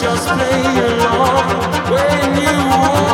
just play along when you want.